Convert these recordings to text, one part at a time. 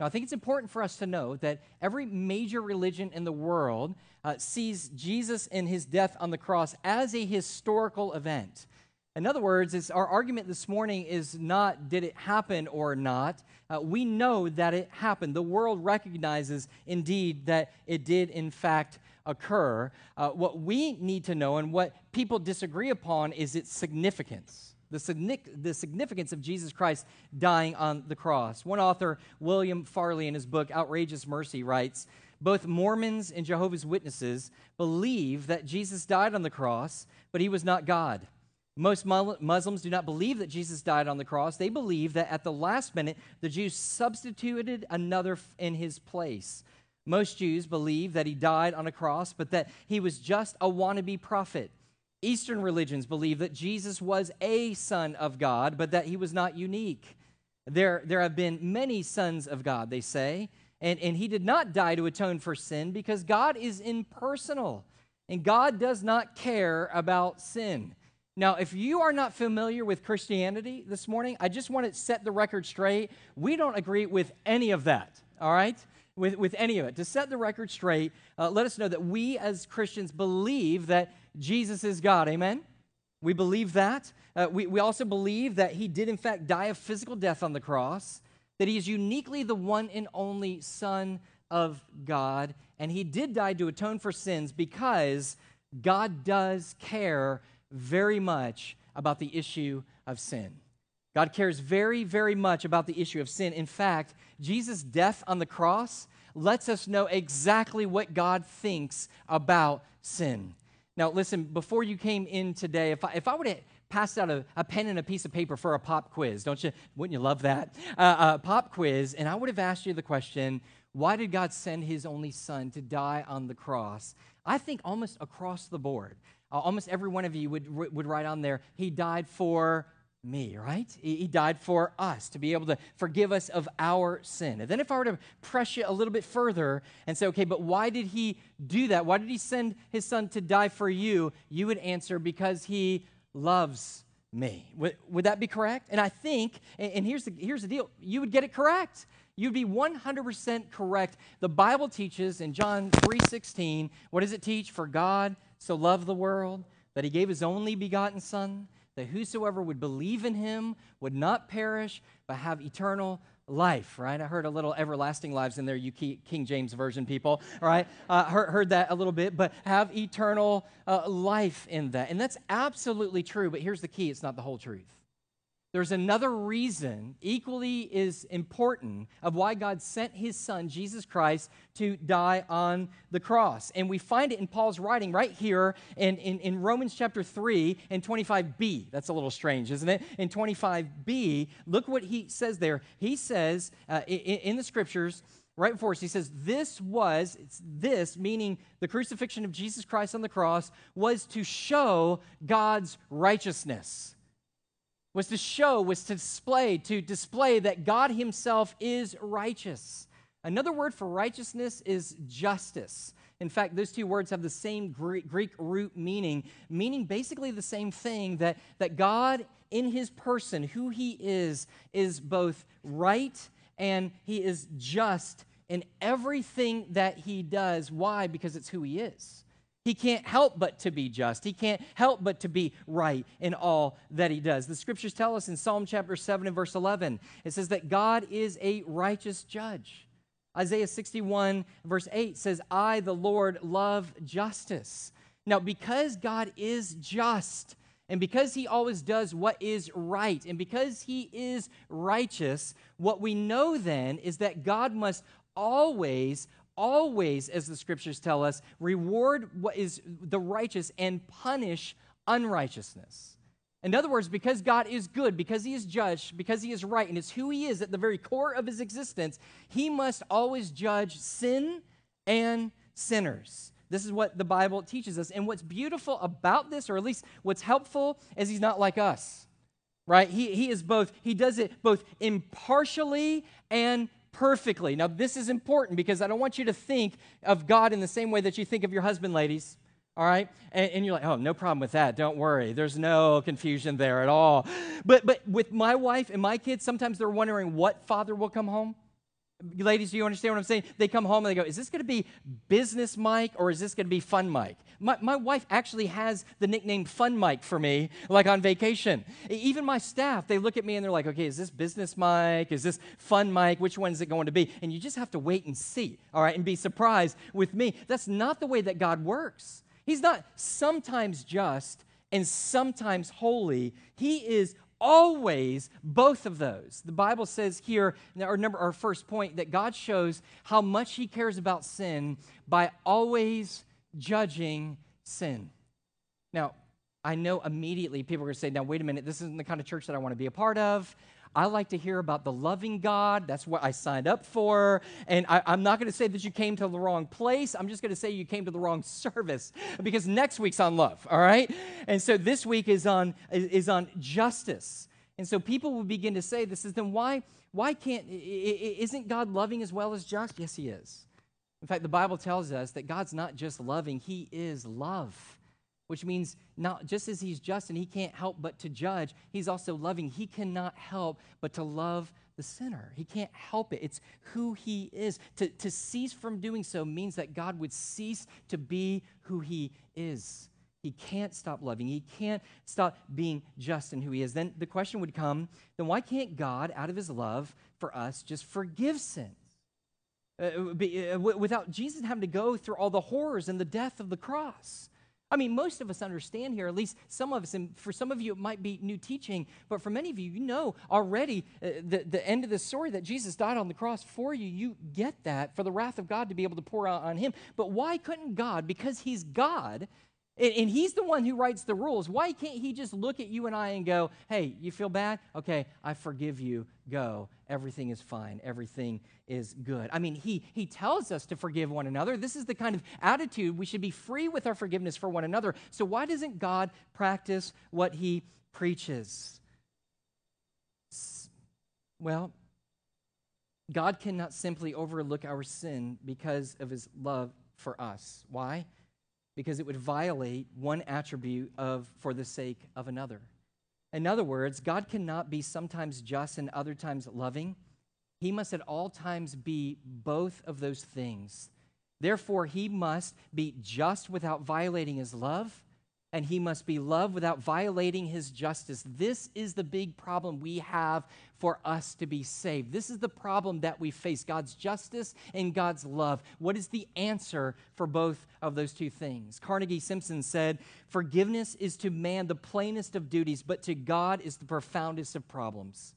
Now, I think it's important for us to know that every major religion in the world uh, sees Jesus and his death on the cross as a historical event. In other words, our argument this morning is not did it happen or not. Uh, we know that it happened. The world recognizes indeed that it did, in fact, occur. Uh, what we need to know and what people disagree upon is its significance. The, significance of Jesus Christ dying on the cross. One author, William Farley, in his book Outrageous Mercy, writes Both Mormons and Jehovah's Witnesses believe that Jesus died on the cross, but he was not God. Most Muslims do not believe that Jesus died on the cross. They believe that at the last minute, the Jews substituted another in his place. Most Jews believe that he died on a cross, but that he was just a wannabe prophet. Eastern religions believe that Jesus was a son of God, but that he was not unique. There, there have been many sons of God, they say, and, and he did not die to atone for sin because God is impersonal and God does not care about sin. Now, if you are not familiar with Christianity this morning, I just want to set the record straight. We don't agree with any of that, all right? With, with any of it. To set the record straight, uh, let us know that we as Christians believe that Jesus is God. Amen? We believe that. Uh, we, we also believe that he did, in fact, die a physical death on the cross, that he is uniquely the one and only Son of God, and he did die to atone for sins because God does care very much about the issue of sin. God cares very, very much about the issue of sin. In fact, Jesus' death on the cross lets us know exactly what God thinks about sin. Now, listen, before you came in today, if I, if I would have passed out a, a, pen and a piece of paper for a pop quiz, don't you? Wouldn't you love that? Uh, uh, pop quiz, and I would have asked you the question why did God send his only son to die on the cross? I think almost across the board, uh, almost every one of you would, would write on there, He died for me, right? He died for us to be able to forgive us of our sin. And then, if I were to press you a little bit further and say, okay, but why did he do that? Why did he send his son to die for you? You would answer, because he loves me. Would, would that be correct? And I think, and here's the, here's the deal you would get it correct. You'd be 100% correct. The Bible teaches in John 3:16, what does it teach? For God so loved the world that he gave his only begotten Son, that whosoever would believe in him would not perish, but have eternal life, right? I heard a little everlasting lives in there, you King James Version people, right? Uh, heard, heard, that a little bit, but have eternal uh, life in that. And that's absolutely true, but here's the key it's not the whole truth. There's another reason, equally is important, of why God sent his son, Jesus Christ, to die on the cross. And we find it in Paul's writing right here in, in, in Romans chapter 3 and 25b. That's a little strange, isn't it? In 25b, look what he says there. He says uh, in, in the scriptures, right before us, he says, This was, this, meaning the crucifixion of Jesus Christ on the cross, was to show God's righteousness was to show, was to display, to display that God Himself is righteous. Another word for righteousness is justice. In fact, those two words have the same Greek root meaning, meaning basically the same thing that, that God in His person, who He is, is both right and He is just in everything that He does. Why? Because it's who He is. He can't help but to be just. He can't help but to be right in all that he does. The scriptures tell us in Psalm chapter 7 and verse 11, it says that God is a righteous judge. Isaiah 61 verse 8 says, I, the Lord, love justice. Now, because God is just, and because he always does what is right, and because he is righteous, what we know then is that God must always always, as the scriptures tell us, reward what is the righteous and punish unrighteousness. In other words, because God is good, because He is judge, because He is right, and it's who He is at the very core of His existence, He must always judge sin and sinners. This is what the Bible teaches us. And what's beautiful about this, or at least what's helpful, is He's not like us, right? He, he is both, He does it both impartially and perfectly. Now, this is important because I don't want you to think of God in the same way that you think of your husband, ladies. All right? And, and, you're like, oh, no problem with that. Don't worry. There's no confusion there at all. But, but with my wife and my kids, sometimes they're wondering what father will come home. Ladies, do you understand what I'm saying? They come home and they go, Is this going to be business Mike or is this going to be fun Mike? My, my wife actually has the nickname Fun Mike for me, like on vacation. Even my staff, they look at me and they're like, Okay, is this business Mike? Is this fun Mike? Which one is it going to be? And you just have to wait and see, all right, and be surprised with me. That's not the way that God works. He's not sometimes just and sometimes holy. He is always both of those. The Bible says here, or number our first point, that God shows how much He cares about sin by always judging sin. Now, I know immediately people are going to say, now, wait a minute, this isn't the kind of church that I want to be a part of. I like to hear about the loving God. That's what I signed up for. And I, am not going to say that you came to the wrong place. I'm just going to say you came to the wrong service because next week's on love, all right? And so this week is on, is on justice. And so people will begin to say this is then why, why can't, isn't God loving as well as just? Yes, he is. In fact, the Bible tells us that God's not just loving, he is love which means not just as he's just and he can't help but to judge, he's also loving. He cannot help but to love the sinner. He can't help it. It's who he is. To, to cease from doing so means that God would cease to be who he is. He can't stop loving. He can't stop being just in who he is. Then the question would come then why can't God, out of his love for us, just forgive sins? Uh, be, uh, without Jesus having to go through all the horrors and the death of the cross. I mean, most of us understand here, at least some of us, and for some of you it might be new teaching, but for many of you, you know already uh, the, the end of the story that Jesus died on the cross for you. You get that for the wrath of God to be able to pour out on him. But why couldn't God, because he's God, and, and he's the one who writes the rules. Why can't he just look at you and I and go, hey, you feel bad? Okay, I forgive you. Go. Everything is fine. Everything is good. I mean, he, he tells us to forgive one another. This is the kind of attitude we should be free with our forgiveness for one another. So, why doesn't God practice what he preaches? Well, God cannot simply overlook our sin because of his love for us. Why? Because it would violate one attribute of for the sake of another. In other words, God cannot be sometimes just and other times loving. He must at all times be both of those things. Therefore, he must be just without violating his love and he must be loved without violating his justice. This is the big problem we have for us to be saved. This is the problem that we face God's justice and God's love. What is the answer for both of those two things? Carnegie Simpson said, Forgiveness is to man the plainest of duties, but to God is the profoundest of problems.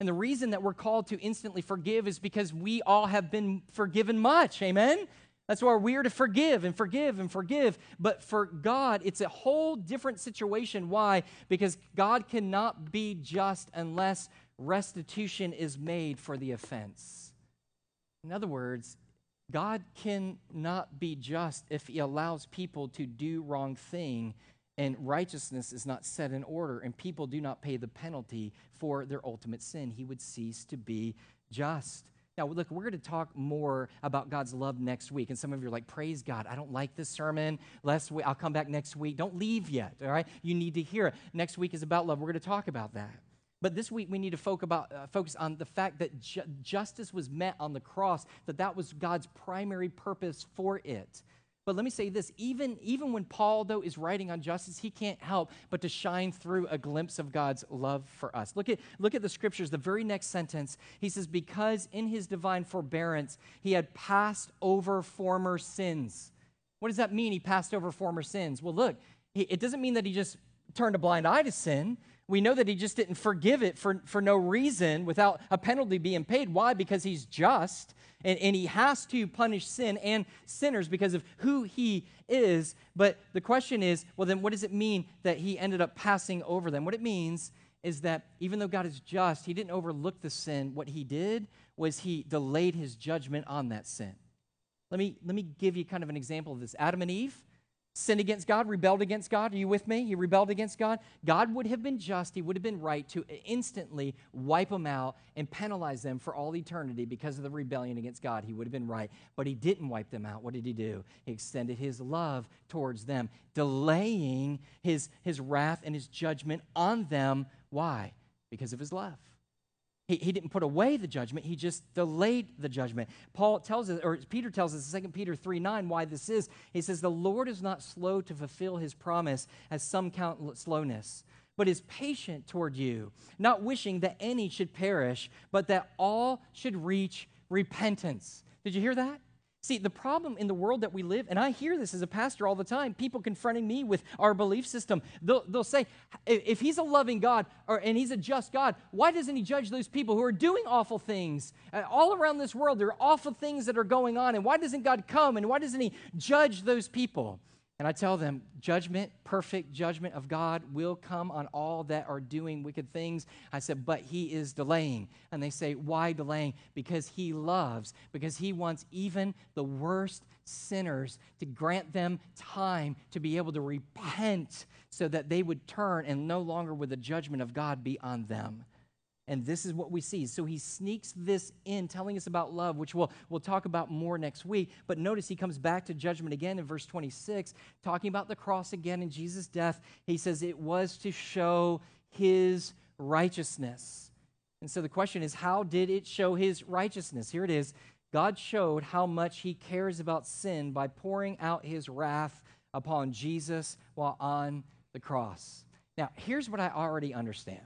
And the reason that we're called to instantly forgive is because we all have been forgiven much. Amen? That's why we are to forgive and forgive and forgive. But for God, it's a whole different situation. Why? Because God cannot be just unless restitution is made for the offense. In other words, God cannot be just if he allows people to do wrong thing and righteousness is not set in order and people do not pay the penalty for their ultimate sin. He would cease to be just. Now, look, we're going to talk more about God's love next week. And some of you are like, praise God. I don't like this sermon. Last week, I'll come back next week. Don't leave yet, all right? You need to hear it. Next week is about love. We're going to talk about that. But this week, we need to uh, focus on the fact that ju- justice was met on the cross, that that was God's primary purpose for it. But let me say this even, even when Paul, though, is writing on justice, he can't help but to shine through a glimpse of God's love for us. Look at, look at the scriptures, the very next sentence. He says, Because in his divine forbearance, he had passed over former sins. What does that mean, he passed over former sins? Well, look, it doesn't mean that he just turned a blind eye to sin. We know that he just didn't forgive it for, for no reason without a penalty being paid. Why? Because he's just and, and he has to punish sin and sinners because of who he is. But the question is well, then what does it mean that he ended up passing over them? What it means is that even though God is just, he didn't overlook the sin. What he did was he delayed his judgment on that sin. Let me, let me give you kind of an example of this. Adam and Eve, sinned against God, rebelled against God. Are you with me? He rebelled against God. God would have been just, He would have been right to instantly wipe them out and penalize them for all eternity because of the rebellion against God. He would have been right. But He didn't wipe them out. What did He do? He extended His love towards them, delaying His, his wrath and His judgment on them. Why? Because of His love. He, he didn't put away the judgment, he just delayed the judgment. Paul tells us, or Peter tells us in 2 Peter 3 9 why this is. He says, The Lord is not slow to fulfill his promise, as some count slowness, but is patient toward you, not wishing that any should perish, but that all should reach repentance. Did you hear that? See, the problem in the world that we live, and I hear this as a pastor all the time, people confronting me with our belief system, they'll, they'll say, if he's a loving God or, and he's a just God, why doesn't he judge those people who are doing awful things? Uh, all around this world, there are awful things that are going on, and why doesn't God come and why doesn't he judge those people? And I tell them, judgment, perfect judgment of God will come on all that are doing wicked things. I said, but he is delaying. And they say, why delaying? Because he loves, because he wants even the worst sinners to grant them time to be able to repent so that they would turn and no longer would the judgment of God be on them. And this is what we see. So he sneaks this in, telling us about love, which we'll, we'll talk about more next week. But notice he comes back to judgment again in verse 26, talking about the cross again and Jesus' death. He says it was to show his righteousness. And so the question is, how did it show his righteousness? Here it is God showed how much he cares about sin by pouring out his wrath upon Jesus while on the cross. Now, here's what I already understand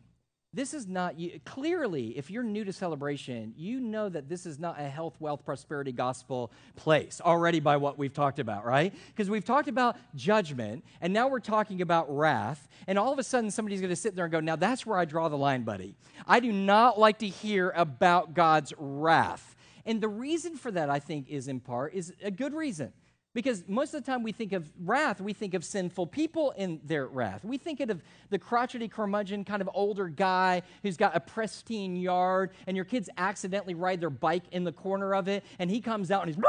this is not you clearly if you're new to celebration you know that this is not a health wealth prosperity gospel place already by what we've talked about right? Because we've talked about judgment and now we're talking about wrath and all of a sudden somebody's going to sit there and go now that's where i draw the line buddy. I do not like to hear about god's wrath. And the reason for that i think is in part is a good reason because most of the time we think of wrath, we think of sinful people in their wrath. We think of the crotchety curmudgeon kind of older guy who's got a pristine yard, and your kids accidentally ride their bike in the corner of it, and he comes out and he's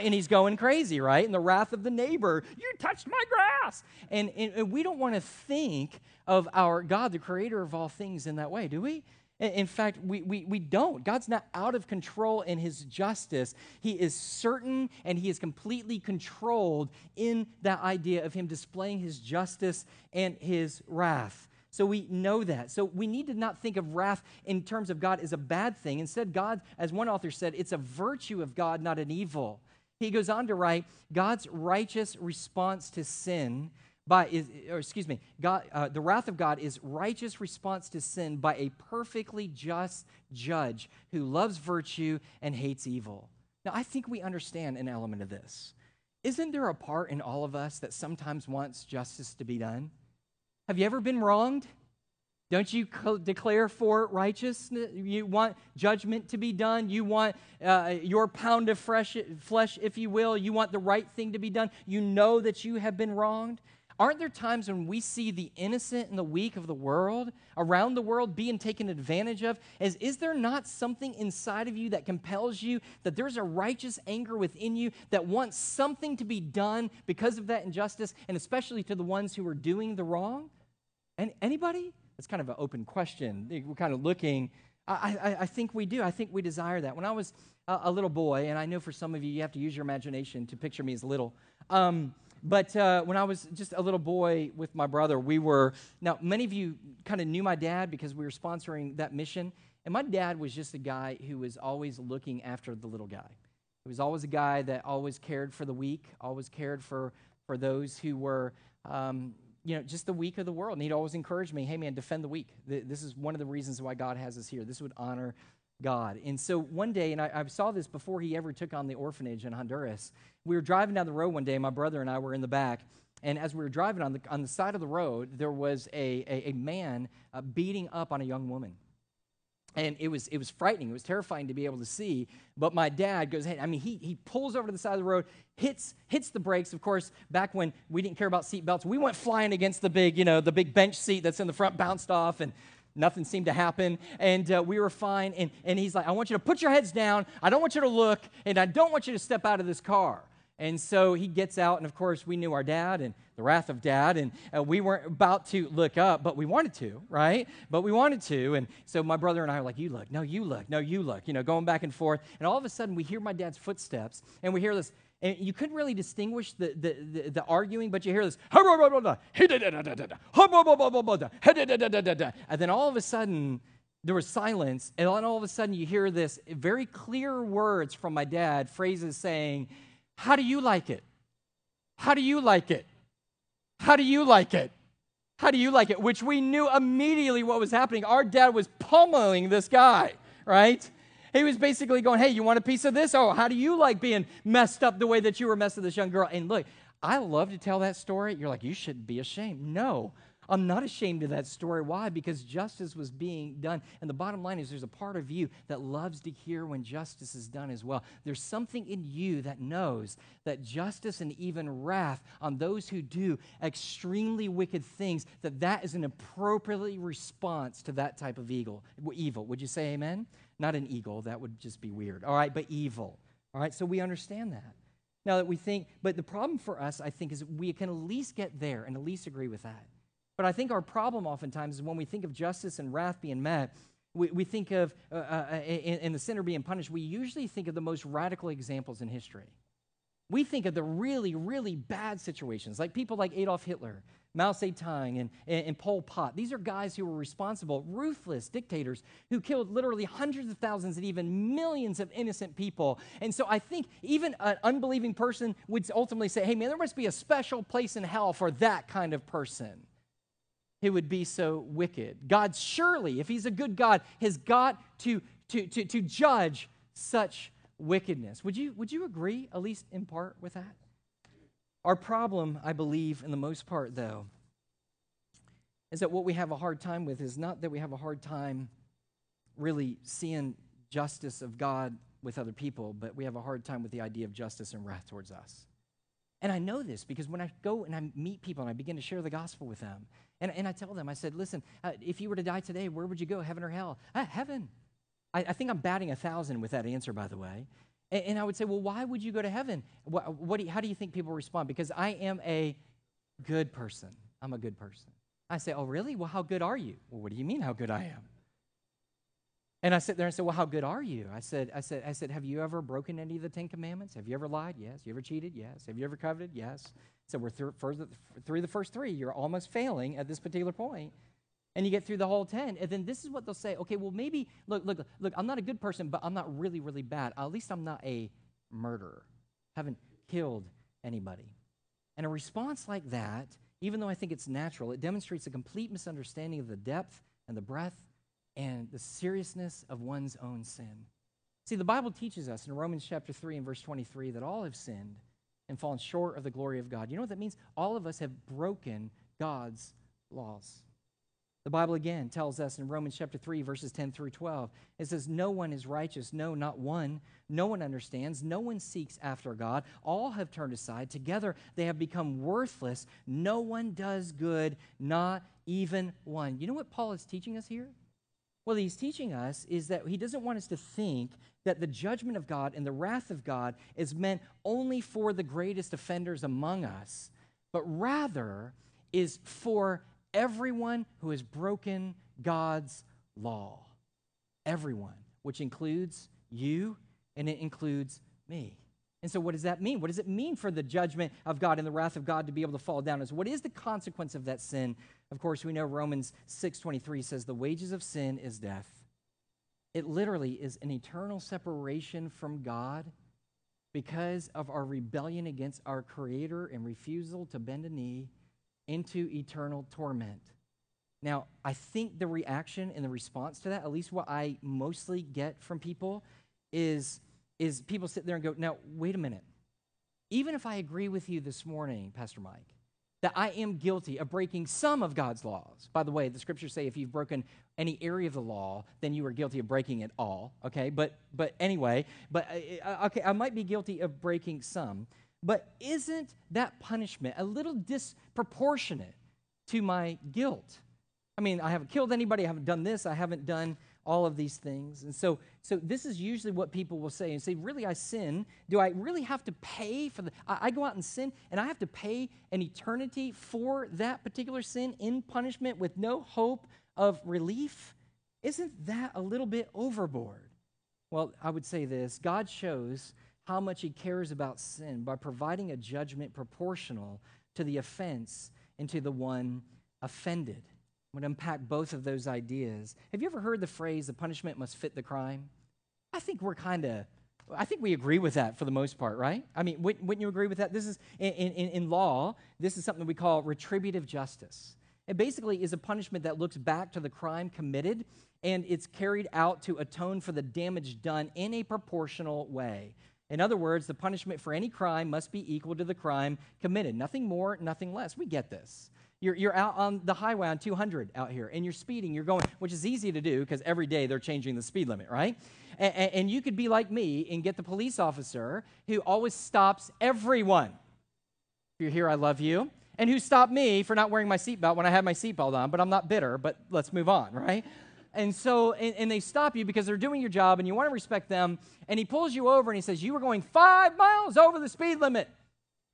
and he's going crazy, right? And the wrath of the neighbor, you touched my grass. And, and, and we don't want to think of our God, the creator of all things, in that way, do we? In fact, we, we, we don't. God's not out of control in his justice. He is certain and he is completely controlled in that idea of him displaying his justice and his wrath. So we know that. So we need to not think of wrath in terms of God as a bad thing. Instead, God, as one author said, it's a virtue of God, not an evil. He goes on to write God's righteous response to sin by is, or excuse me, God, uh, the wrath of God is righteous response to sin by a perfectly just judge who loves virtue and hates evil. Now, I think we understand an element of this. Isn't there a part in all of us that sometimes wants justice to be done? Have you ever been wronged? Don't you co- declare for righteousness? You want judgment to be done. You want uh, your pound of fresh, flesh, if you will. You want the right thing to be done. You know that you have been wronged. Aren't there times when we see the innocent and the weak of the world around the world being taken advantage of? As is there not something inside of you that compels you that there's a righteous anger within you that wants something to be done because of that injustice, and especially to the ones who are doing the wrong? And anybody? That's kind of an open question. We're kind of looking. I, I, I think we do. I think we desire that. When I was a, a, little boy, and I know for some of you, you have to use your imagination to picture me as little. Um, but uh, when I was just a little boy with my brother, we were, now, many of you kind of knew my dad because we were sponsoring that mission. And my dad was just a guy who was always looking after the little guy. He was always a guy that always cared for the weak, always cared for, for those who were, um, you know, just the weak of the world. And he'd always encourage me, hey, man, defend the weak. This is one of the reasons why God has us here. This would honor God. And so one day, and I, I, saw this before he ever took on the orphanage in Honduras, we were driving down the road one day, my brother and I were in the back. And as we were driving on the, on the side of the road, there was a, a, a man uh, beating up on a young woman. And it was, it was frightening. It was terrifying to be able to see. But my dad goes, hey, I mean, he, he pulls over to the side of the road, hits, hits the brakes. Of course, back when we didn't care about seat belts, we went flying against the big, you know, the big bench seat that's in the front, bounced off. And Nothing seemed to happen, and uh, we were fine. And, and he's like, I want you to put your heads down. I don't want you to look, and I don't want you to step out of this car. And so he gets out, and of course, we knew our dad and the wrath of dad, and uh, we weren't about to look up, but we wanted to, right? But we wanted to. And so my brother and I were like, You look, no, you look, no, you look, you know, going back and forth. And all of a sudden, we hear my dad's footsteps, and we hear this and you couldn't really distinguish the, the, the, the arguing, but you hear this, and then all of a sudden, there was silence, and then all of a sudden you hear this very clear words from my dad, phrases saying, How do you like it? How do you like it? How do you like it? How do you like it? Which we knew immediately what was happening. Our dad was pummeling this guy, right? He was basically going, Hey, you want a piece of this? Oh, how do you like being messed up the way that you were messed with this young girl? And look, I love to tell that story. You're like, You shouldn't be ashamed. No, I'm not ashamed of that story. Why? Because justice was being done. And the bottom line is there's a part of you that loves to hear when justice is done as well. There's something in you that knows that justice and even wrath on those who do extremely wicked things, that that is an appropriately response to that type of evil. Evil. Would you say amen? Not an eagle, that would just be weird. All right, but evil. All right, so we understand that. Now that we think, but the problem for us, I think, is we can at least get there and at least agree with that. But I think our problem oftentimes is when we think of justice and wrath being met, we, we think of, uh, uh, in the sinner being punished, we usually think of the most radical examples in history. We think of the really, really bad situations, like people like Adolf Hitler, Mao Zedong, and, and, and, Pol Pot. These are guys who were responsible, ruthless dictators who killed literally hundreds of thousands and even millions of innocent people. And so I think even an unbelieving person would ultimately say, hey, man, there must be a special place in hell for that kind of person who would be so wicked. God, surely, if he's a good God, has got to, to, to, to judge such wickedness. Would you, would you agree, at least in part, with that? Our problem, I believe, in the most part, though, is that what we have a hard time with is not that we have a hard time really seeing justice of God with other people, but we have a hard time with the idea of justice and wrath towards us. And I know this because when I go and I meet people and I begin to share the gospel with them, and, and I tell them, I said, listen, uh, if you were to die today, where would you go, heaven or hell? Uh, heaven. I, I, think I'm batting a thousand with that answer, by the way. And, and I would say, well, why would you go to heaven? What, what do you, how do you think people respond? Because I am a good person. I'm a good person. I say, oh, really? Well, how good are you? Well, what do you mean, how good I am? And I sit there and said, Well, how good are you? I said, I said, I said, Have you ever broken any of the Ten Commandments? Have you ever lied? Yes. You ever cheated? Yes. Have you ever coveted? Yes. So we're th- further, through the first three. You're almost failing at this particular point. And you get through the whole 10. And then this is what they'll say okay, well, maybe, look, look, look, I'm not a good person, but I'm not really, really bad. At least I'm not a murderer. Haven't killed anybody. And a response like that, even though I think it's natural, it demonstrates a complete misunderstanding of the depth and the breadth and the seriousness of one's own sin. See, the Bible teaches us in Romans chapter 3 and verse 23 that all have sinned and fallen short of the glory of God. You know what that means? All of us have broken God's laws. The Bible again tells us in Romans chapter 3, verses 10 through 12, it says, No one is righteous, no, not one. No one understands, no one seeks after God. All have turned aside. Together they have become worthless. No one does good, not even one. You know what Paul is teaching us here? Well, he's teaching us is that he doesn't want us to think that the judgment of God and the wrath of God is meant only for the greatest offenders among us, but rather is for everyone who has broken God's law. Everyone, which includes you and it includes me. And so, what does that mean? What does it mean for the judgment of God and the wrath of God to be able to fall down? Is what is the consequence of that sin? Of course, we know Romans 6:23 says the wages of sin is death. It literally is an eternal separation from God because of our rebellion against our creator and refusal to bend a knee into eternal torment. Now, I think the reaction and the response to that, at least what I mostly get from people, is is people sit there and go, now, wait a minute. Even if I agree with you this morning, Pastor Mike, that I am guilty of breaking some of God's laws. By the way, the scriptures say if you've broken any area of the law, then you are guilty of breaking it all. Okay, but but anyway, but uh, uh, okay, I might be guilty of breaking some. But isn't that punishment a little disproportionate to my guilt? I mean, I haven't killed anybody, I haven't done this, I haven't done all of these things. And so, so this is usually what people will say and say, really, I sin. Do I really have to pay for the, I, I go out and sin and I have to pay an eternity for that particular sin in punishment with no hope of relief? Isn't that a little bit overboard? Well, I would say this God shows how much He cares about sin by providing a judgment proportional to the offense and to the one offended. I'm going to unpack both of those ideas. Have you ever heard the phrase, the punishment must fit the crime? I think we're kind of, I think we agree with that for the most part, right? I mean, wouldn't, you agree with that? This is, in, in, in law, this is something we call retributive justice. It basically is a punishment that looks back to the crime committed and it's carried out to atone for the damage done in a proportional way. In other words, the punishment for any crime must be equal to the crime committed. Nothing more, nothing less. We get this. You're, you're out on the highway on 200 out here, and you're speeding. You're going, which is easy to do because every day they're changing the speed limit, right? And, and you could be like me and get the police officer who always stops everyone. If you're here, I love you. And who stopped me for not wearing my seatbelt when I had my seatbelt on, but I'm not bitter, but let's move on, right? And so, and, and, they stop you because they're doing your job and you want to respect them. And he pulls you over and he says, You were going five miles over the speed limit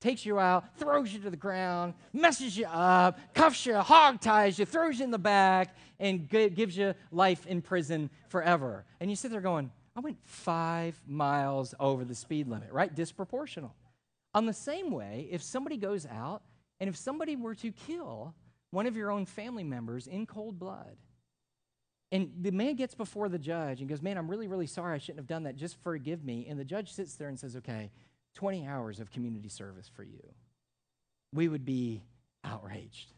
takes you out, throws you to the ground, messes you up, cuffs you, hog ties you, throws you in the back, and gives you life in prison forever. And you sit there going, I went five miles over the speed limit, right? Disproportional. On the same way, if somebody goes out and if somebody were to kill one of your own family members in cold blood, and the man gets before the judge and goes, Man, I'm really, really sorry. I shouldn't have done that. Just forgive me. And the judge sits there and says, Okay, 20 hours of community service for you, we would be outraged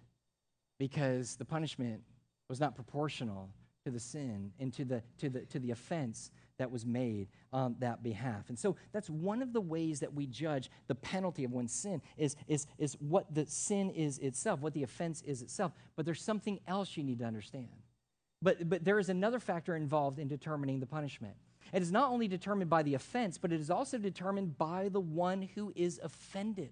because the punishment was not proportional to the sin and to the, to the, to the offense that was made on that behalf. And so that's one of the ways that we judge the penalty of one sin is, is, is what the sin is itself, what the offense is itself. But there's something else you need to understand. But, but there is another factor involved in determining the punishment. It is not only determined by the offense, but it is also determined by the one who is offended.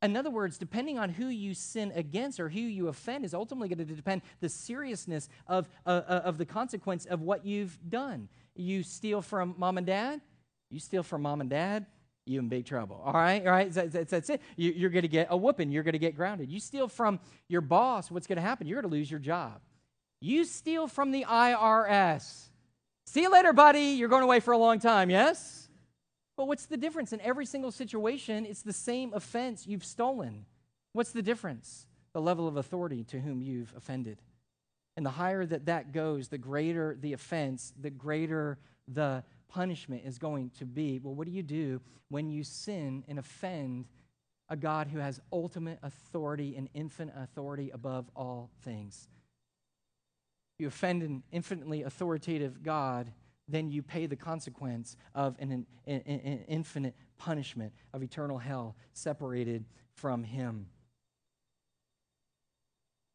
In other words, depending on who you sin against or who you offend is ultimately going to depend the seriousness of, uh, of the consequence of what you've done. You steal from mom and dad, you steal from mom and dad, you in big trouble. All right, all right, that's, that's it. You, are going to get a whooping. You're going to get grounded. You steal from your boss, what's going to happen? You're going to lose your job. You steal from the IRS See you later, buddy. You're going away for a long time, yes? But what's the difference? In every single situation, it's the same offense you've stolen. What's the difference? The level of authority to whom you've offended. And the higher that that goes, the greater the offense, the greater the punishment is going to be. Well, what do you do when you sin and offend a God who has ultimate authority and infinite authority above all things? You offend an infinitely authoritative God, then you pay the consequence of an, an, an, infinite punishment of eternal hell separated from Him.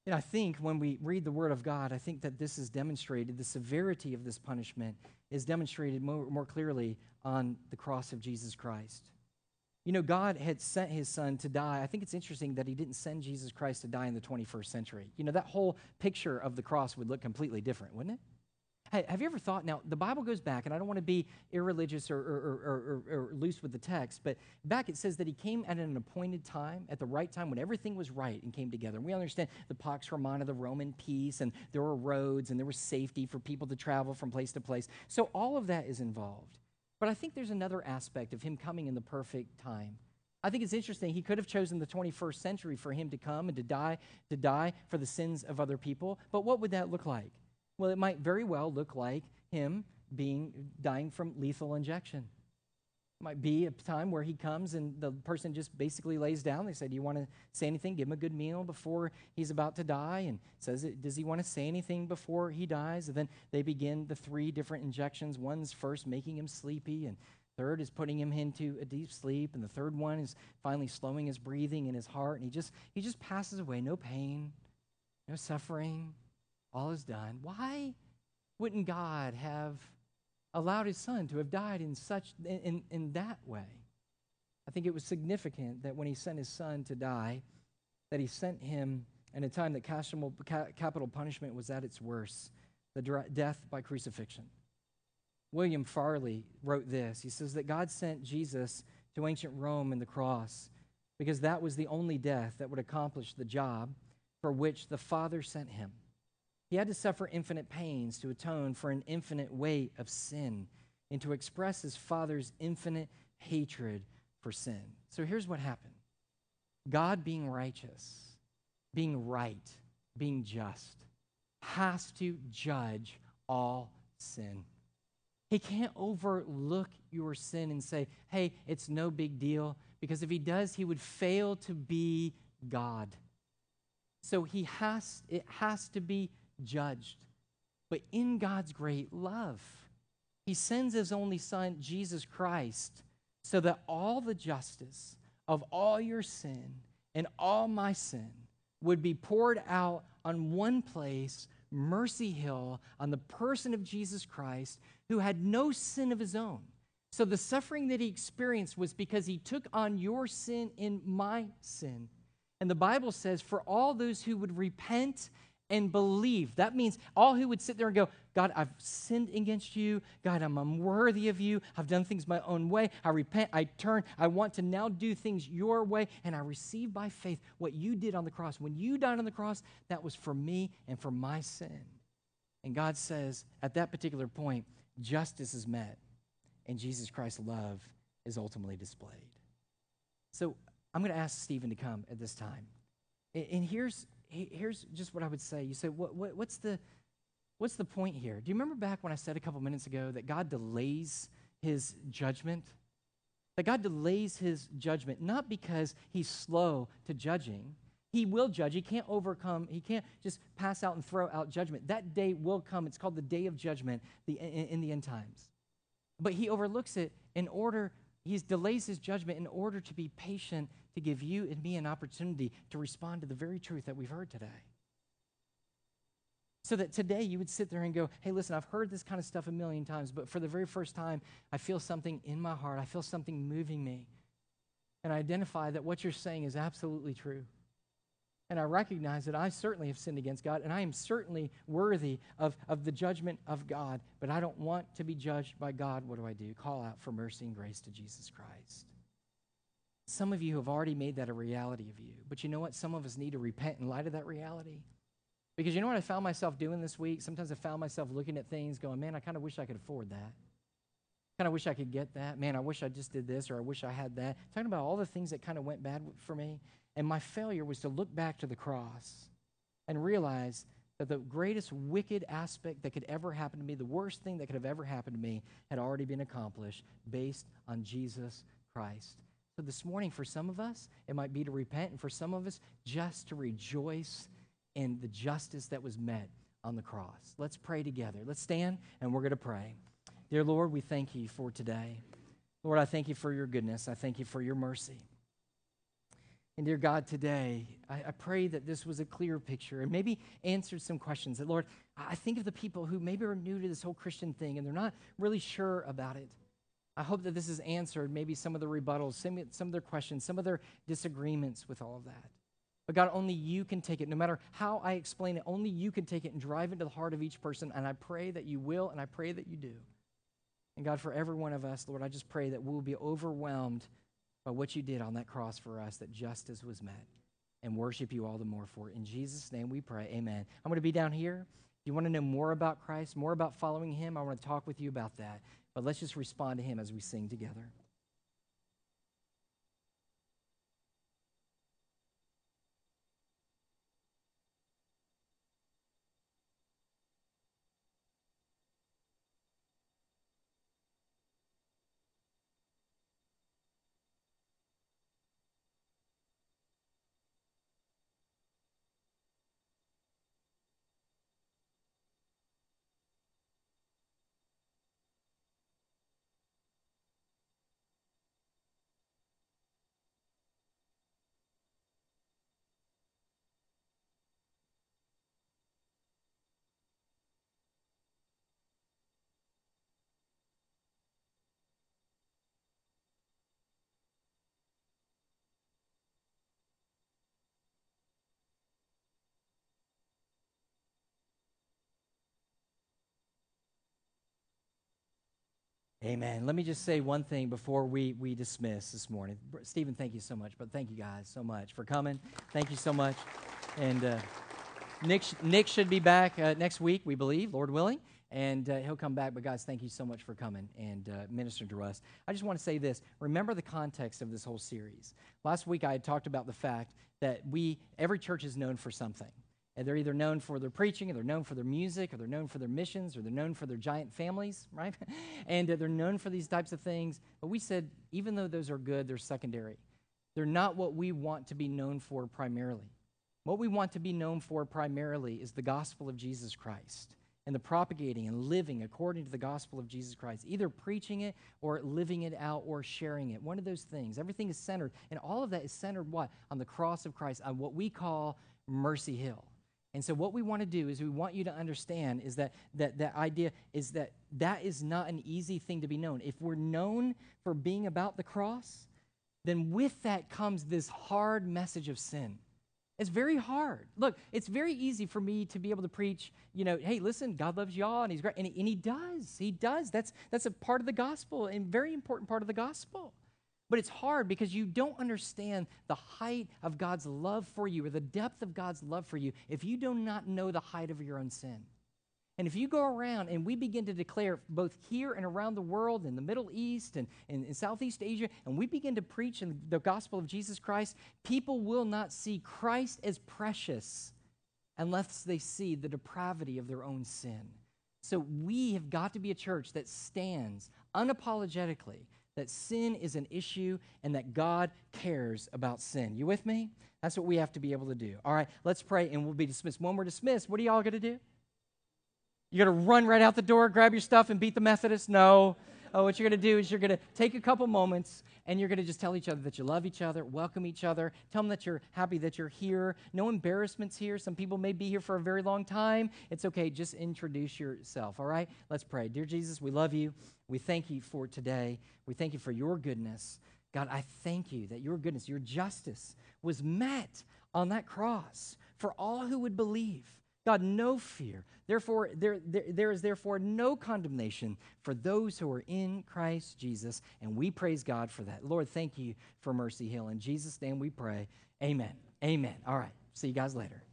And I think when we read the Word of God, I think that this is demonstrated, the severity of this punishment is demonstrated more, more clearly on the cross of Jesus Christ. You know, God had sent his son to die. I think it's interesting that he didn't send Jesus Christ to die in the 21st century. You know, that whole picture of the cross would look completely different, wouldn't it? Hey, have you ever thought? Now, the Bible goes back, and I don't want to be irreligious or, or, or, or, loose with the text, but back it says that he came at an appointed time, at the right time, when everything was right and came together. And we understand the Pax Romana, the Roman peace, and there were roads and there was safety for people to travel from place to place. So all of that is involved. But I think there's another aspect of him coming in the perfect time. I think it's interesting. He could have chosen the 21st century for him to come and to die, to die for the sins of other people. But what would that look like? Well, it might very well look like him being dying from lethal injection. Might be a time where he comes and the person just basically lays down. They say, Do you want to say anything? Give him a good meal before he's about to die. And says, Does he want to say anything before he dies? And then they begin the three different injections. One's first making him sleepy, and third is putting him into a deep sleep, and the third one is finally slowing his breathing and his heart. And he just he just passes away. No pain, no suffering. All is done. Why wouldn't God have allowed his son to have died in such in, in, that way. I think it was significant that when he sent his son to die, that he sent him in a time that capital punishment was at its worst, the death by crucifixion. William Farley wrote this. He says that God sent Jesus to ancient Rome in the cross because that was the only death that would accomplish the job for which the Father sent him. He had to suffer infinite pains to atone for an infinite weight of sin and to express his Father's infinite hatred for sin. So here's what happened God being righteous, being right, being just, has to judge all sin. He can't overlook your sin and say, hey, it's no big deal, because if he does, he would fail to be God. So he has, it has to be judged. But in God's great love, he sends his only son, Jesus Christ, so that all the justice of all your sin and all my sin would be poured out on one place Mercy Hill on the person of Jesus Christ, who had no sin of his own. So the suffering that he experienced was because he took on your sin in my sin. And the Bible says, for all those who would repent and believe. That means all who would sit there and go, God, I've sinned against you. God, I'm unworthy of you. I've done things my own way. I repent. I turn. I want to now do things your way. And I receive by faith what you did on the cross. When you died on the cross, that was for me and for my sin. And God says, at that particular point, justice is met and Jesus Christ's love is ultimately displayed. So I'm going to ask Stephen to come at this time. And here's here's just what I would say. You say, what, what, what's, the, what's the point here? Do you remember back when I said a couple minutes ago that God delays his judgment? That God delays his judgment, not because he's slow to judging. He will judge. He can't overcome, he can't just pass out and throw out judgment. That day will come. It's called the day of judgment in the end times. But he overlooks it in order, he delays his judgment in order to be patient to give you and me an opportunity to respond to the very truth that we've heard today. So that today you would sit there and go, hey, listen, I've heard this kind of stuff a million times, but for the very first time, I feel something in my heart. I feel something moving me. And I identify that what you're saying is absolutely true. And I recognize that I certainly have sinned against God, and I am certainly worthy of, of the judgment of God, but I don't want to be judged by God. What do I do? Call out for mercy and grace to Jesus Christ. Some of you have already made that a reality of you. But you know what? Some of us need to repent in light of that reality. Because you know what I found myself doing this week? Sometimes I found myself looking at things going, man, I kind of wish I could afford that. Kind of wish I could get that. Man, I wish I just did this or I wish I had that. Talking about all the things that kind of went bad for me. And my failure was to look back to the cross and realize that the greatest wicked aspect that could ever happen to me, the worst thing that could have ever happened to me, had already been accomplished based on Jesus Christ. So this morning, for some of us, it might be to repent, and for some of us, just to rejoice in the justice that was met on the cross. Let's pray together. Let's stand and we're going to pray. Dear Lord, we thank you for today. Lord, I thank you for your goodness. I thank you for your mercy. And dear God, today, I, I, pray that this was a clear picture and maybe answered some questions. That, Lord, I think of the people who maybe are new to this whole Christian thing and they're not really sure about it. I hope that this has answered maybe some of the rebuttals, some, some of their questions, some of their disagreements with all of that. But God, only you can take it. No matter how I explain it, only you can take it and drive into the heart of each person. And I pray that you will, and I pray that you do. And God, for every one of us, Lord, I just pray that we'll be overwhelmed by what you did on that cross for us, that justice was met, and worship you all the more for it. In Jesus' name we pray. Amen. I'm going to be down here. You want to know more about Christ, more about following him, I want to talk with you about that. But let's just respond to him as we sing together. Amen. Let me just say one thing before we, we dismiss this morning. Stephen, thank you so much, but thank you guys so much for coming. Thank you so much. And uh, Nick, Nick should be back uh, next week, we believe, Lord willing, and uh, he'll come back. But guys, thank you so much for coming and uh, ministering to us. I just want to say this remember the context of this whole series. Last week, I had talked about the fact that we, every church is known for something. And they're either known for their preaching, or they're known for their music, or they're known for their missions, or they're known for their giant families, right? and uh, they're known for these types of things. But we said, even though those are good, they're secondary. They're not what we want to be known for primarily. What we want to be known for primarily is the gospel of Jesus Christ and the propagating and living according to the gospel of Jesus Christ, either preaching it or living it out or sharing it. One of those things. Everything is centered, and all of that is centered what? On the cross of Christ, on what we call Mercy Hill. And so what we want to do is we want you to understand is that that that idea is that that is not an easy thing to be known. If we're known for being about the cross, then with that comes this hard message of sin. It's very hard. Look, it's very easy for me to be able to preach, you know, hey, listen, God loves y'all and he's great. And he, and he does. He does. That's, that's a part of the gospel and very important part of the gospel. But it's hard because you don't understand the height of God's love for you or the depth of God's love for you if you do not know the height of your own sin. And if you go around and we begin to declare both here and around the world, in the Middle East and in Southeast Asia, and we begin to preach in the gospel of Jesus Christ, people will not see Christ as precious unless they see the depravity of their own sin. So we have got to be a church that stands unapologetically that sin is an issue and that God cares about sin. You with me? That's what we have to be able to do. All right, let's pray and we'll be dismissed. When we're dismissed, what are y'all going to do? You're going to run right out the door, grab your stuff, and beat the Methodist? No. Oh, what you're going to do is you're going to take a couple moments and you're going to just tell each other that you love each other, welcome each other, tell them that you're happy that you're here. No embarrassments here. Some people may be here for a very long time. It's okay. Just introduce yourself, all right? Let's pray. Dear Jesus, we love you. We thank you for today. We thank you for your goodness. God, I thank you that your goodness, your justice was met on that cross for all who would believe. God, no fear. Therefore, there, there, there is therefore no condemnation for those who are in Christ Jesus. And we praise God for that. Lord, thank you for Mercy Hill. In Jesus' name we pray. Amen. Amen. All right. See you guys later.